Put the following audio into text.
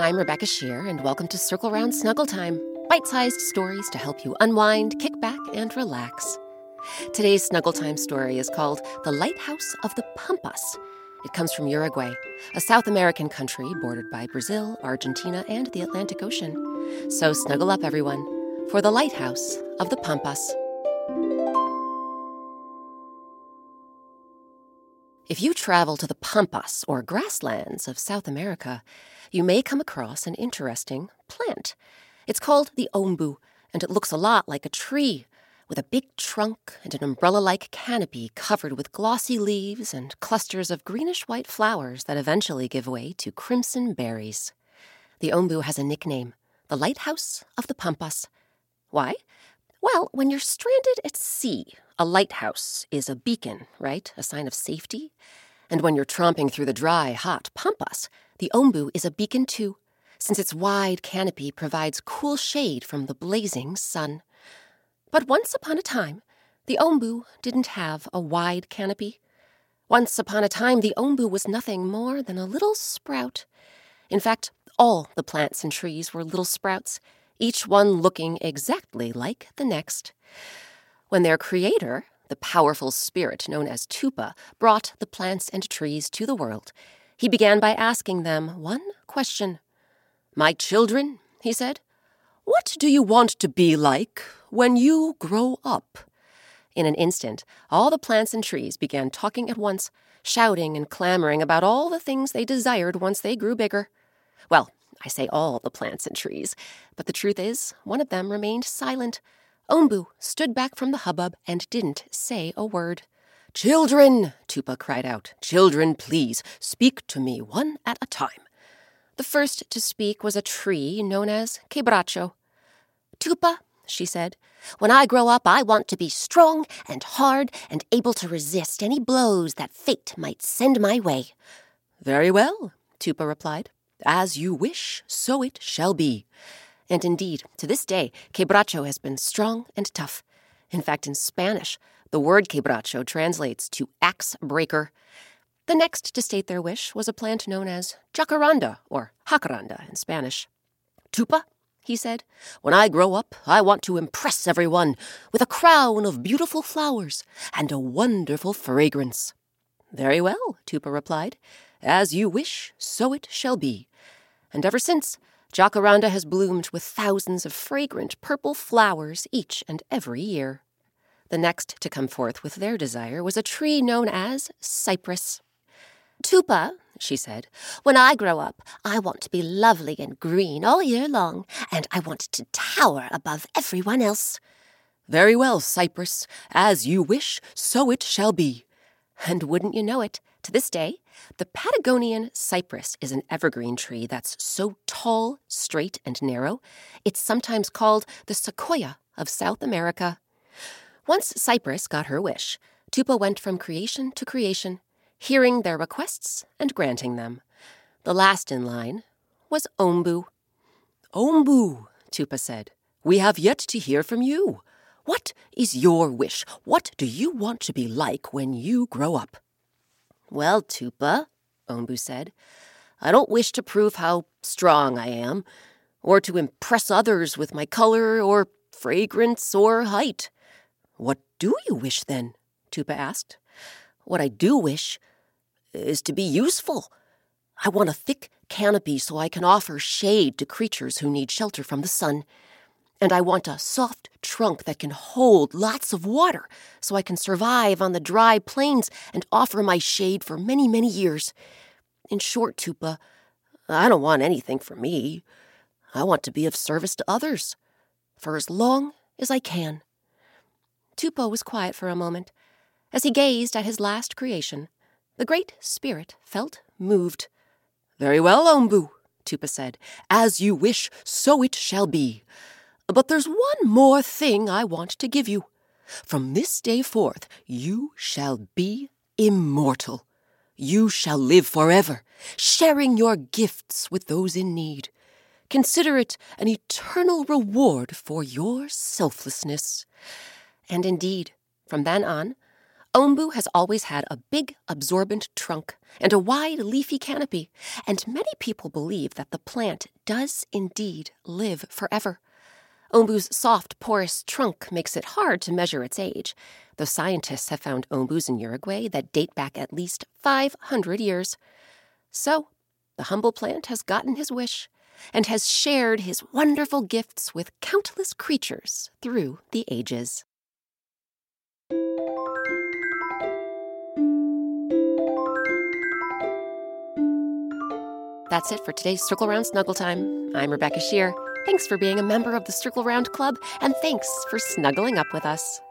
I'm Rebecca Sheir, and welcome to Circle Round Snuggle Time bite sized stories to help you unwind, kick back, and relax. Today's Snuggle Time story is called The Lighthouse of the Pampas. It comes from Uruguay, a South American country bordered by Brazil, Argentina, and the Atlantic Ocean. So snuggle up, everyone, for The Lighthouse of the Pampas. If you travel to the pampas or grasslands of South America, you may come across an interesting plant. It's called the ombu, and it looks a lot like a tree, with a big trunk and an umbrella like canopy covered with glossy leaves and clusters of greenish white flowers that eventually give way to crimson berries. The ombu has a nickname the Lighthouse of the Pampas. Why? Well, when you're stranded at sea, a lighthouse is a beacon, right? A sign of safety. And when you're tromping through the dry, hot pampas, the ombu is a beacon too, since its wide canopy provides cool shade from the blazing sun. But once upon a time, the ombu didn't have a wide canopy. Once upon a time, the ombu was nothing more than a little sprout. In fact, all the plants and trees were little sprouts, each one looking exactly like the next. When their creator, the powerful spirit known as Tupa, brought the plants and trees to the world, he began by asking them one question. My children, he said, what do you want to be like when you grow up? In an instant, all the plants and trees began talking at once, shouting and clamoring about all the things they desired once they grew bigger. Well, I say all the plants and trees, but the truth is, one of them remained silent Ombu stood back from the hubbub and didn't say a word. Children, Tupa cried out. Children, please, speak to me one at a time. The first to speak was a tree known as quebracho. Tupa, she said, when I grow up, I want to be strong and hard and able to resist any blows that fate might send my way. Very well, Tupa replied. As you wish, so it shall be. And indeed, to this day, quebracho has been strong and tough. In fact, in Spanish, the word quebracho translates to axe breaker. The next to state their wish was a plant known as jacaranda, or jacaranda in Spanish. Tupa, he said, when I grow up, I want to impress everyone with a crown of beautiful flowers and a wonderful fragrance. Very well, Tupa replied. As you wish, so it shall be. And ever since, Jacaranda has bloomed with thousands of fragrant purple flowers each and every year. The next to come forth with their desire was a tree known as cypress. Tupa, she said, when I grow up, I want to be lovely and green all year long, and I want to tower above everyone else. Very well, Cypress. As you wish, so it shall be. And wouldn't you know it, to this day, the Patagonian cypress is an evergreen tree that's so tall, straight, and narrow, it's sometimes called the sequoia of South America. Once Cypress got her wish, Tupa went from creation to creation, hearing their requests and granting them. The last in line was Ombu. Ombu, Tupa said, we have yet to hear from you. What is your wish? What do you want to be like when you grow up? Well, Tupa, Ombu said, I don't wish to prove how strong I am, or to impress others with my color, or fragrance, or height. What do you wish then? Tupa asked. What I do wish is to be useful. I want a thick canopy so I can offer shade to creatures who need shelter from the sun. And I want a soft trunk that can hold lots of water so I can survive on the dry plains and offer my shade for many, many years. In short, Tupa, I don't want anything for me. I want to be of service to others for as long as I can. Tupa was quiet for a moment. As he gazed at his last creation, the Great Spirit felt moved. Very well, Ombu, Tupa said. As you wish, so it shall be. But there's one more thing I want to give you. From this day forth, you shall be immortal. You shall live forever, sharing your gifts with those in need. Consider it an eternal reward for your selflessness. And indeed, from then on, Ombu has always had a big, absorbent trunk and a wide, leafy canopy, and many people believe that the plant does indeed live forever. Ombu's soft, porous trunk makes it hard to measure its age, though scientists have found ombus in Uruguay that date back at least 500 years. So, the humble plant has gotten his wish and has shared his wonderful gifts with countless creatures through the ages. That's it for today's Circle Round Snuggle Time. I'm Rebecca Sheir. Thanks for being a member of the Circle Round Club, and thanks for snuggling up with us.